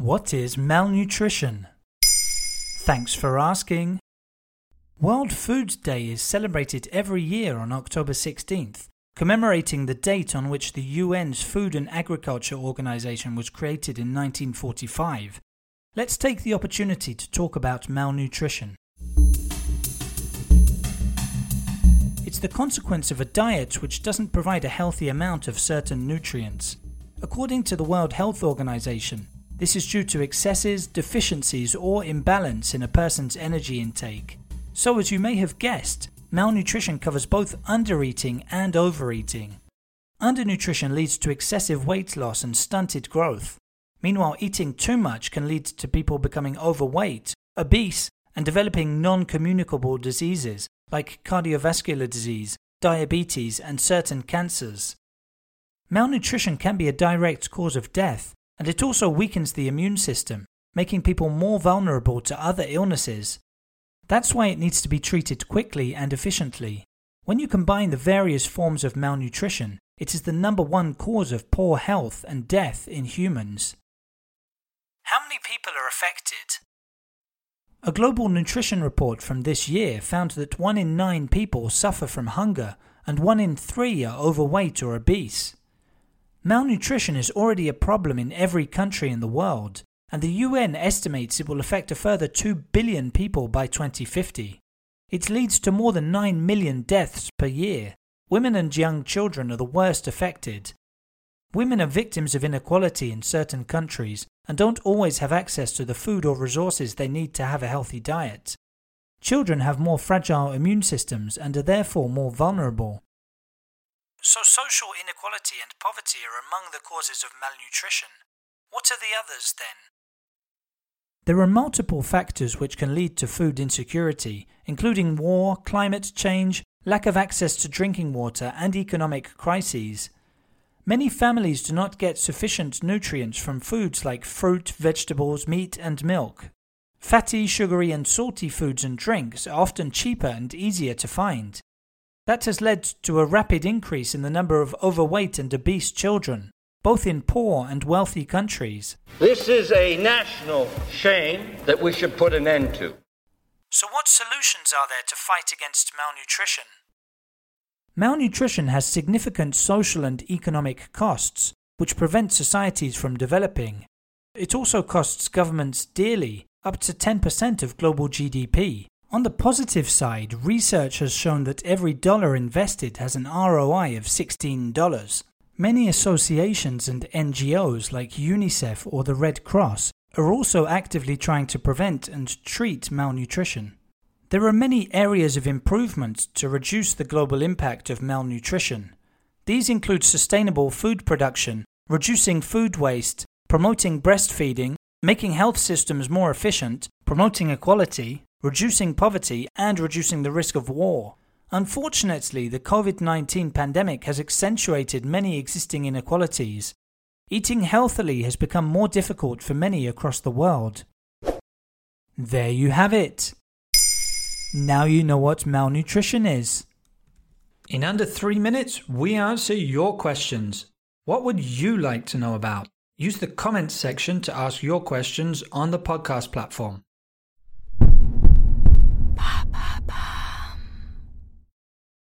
What is malnutrition? Thanks for asking. World Food Day is celebrated every year on October 16th, commemorating the date on which the UN's Food and Agriculture Organization was created in 1945. Let's take the opportunity to talk about malnutrition. It's the consequence of a diet which doesn't provide a healthy amount of certain nutrients. According to the World Health Organization, this is due to excesses, deficiencies, or imbalance in a person's energy intake. So, as you may have guessed, malnutrition covers both undereating and overeating. Undernutrition leads to excessive weight loss and stunted growth. Meanwhile, eating too much can lead to people becoming overweight, obese, and developing non communicable diseases like cardiovascular disease, diabetes, and certain cancers. Malnutrition can be a direct cause of death, and it also weakens the immune system, making people more vulnerable to other illnesses. That's why it needs to be treated quickly and efficiently. When you combine the various forms of malnutrition, it is the number one cause of poor health and death in humans. How many people are affected? A global nutrition report from this year found that one in nine people suffer from hunger and one in three are overweight or obese. Malnutrition is already a problem in every country in the world, and the UN estimates it will affect a further 2 billion people by 2050. It leads to more than 9 million deaths per year. Women and young children are the worst affected. Women are victims of inequality in certain countries and don't always have access to the food or resources they need to have a healthy diet. Children have more fragile immune systems and are therefore more vulnerable. So, social inequality and poverty are among the causes of malnutrition. What are the others then? There are multiple factors which can lead to food insecurity, including war, climate change, lack of access to drinking water, and economic crises. Many families do not get sufficient nutrients from foods like fruit, vegetables, meat, and milk. Fatty, sugary, and salty foods and drinks are often cheaper and easier to find. That has led to a rapid increase in the number of overweight and obese children, both in poor and wealthy countries. This is a national shame that we should put an end to. So, what solutions are there to fight against malnutrition? Malnutrition has significant social and economic costs, which prevent societies from developing. It also costs governments dearly, up to 10% of global GDP. On the positive side, research has shown that every dollar invested has an ROI of $16. Many associations and NGOs like UNICEF or the Red Cross are also actively trying to prevent and treat malnutrition. There are many areas of improvement to reduce the global impact of malnutrition. These include sustainable food production, reducing food waste, promoting breastfeeding, making health systems more efficient, promoting equality, reducing poverty, and reducing the risk of war. Unfortunately, the COVID 19 pandemic has accentuated many existing inequalities. Eating healthily has become more difficult for many across the world. There you have it. Now you know what malnutrition is. In under three minutes, we answer your questions. What would you like to know about? Use the comments section to ask your questions on the podcast platform.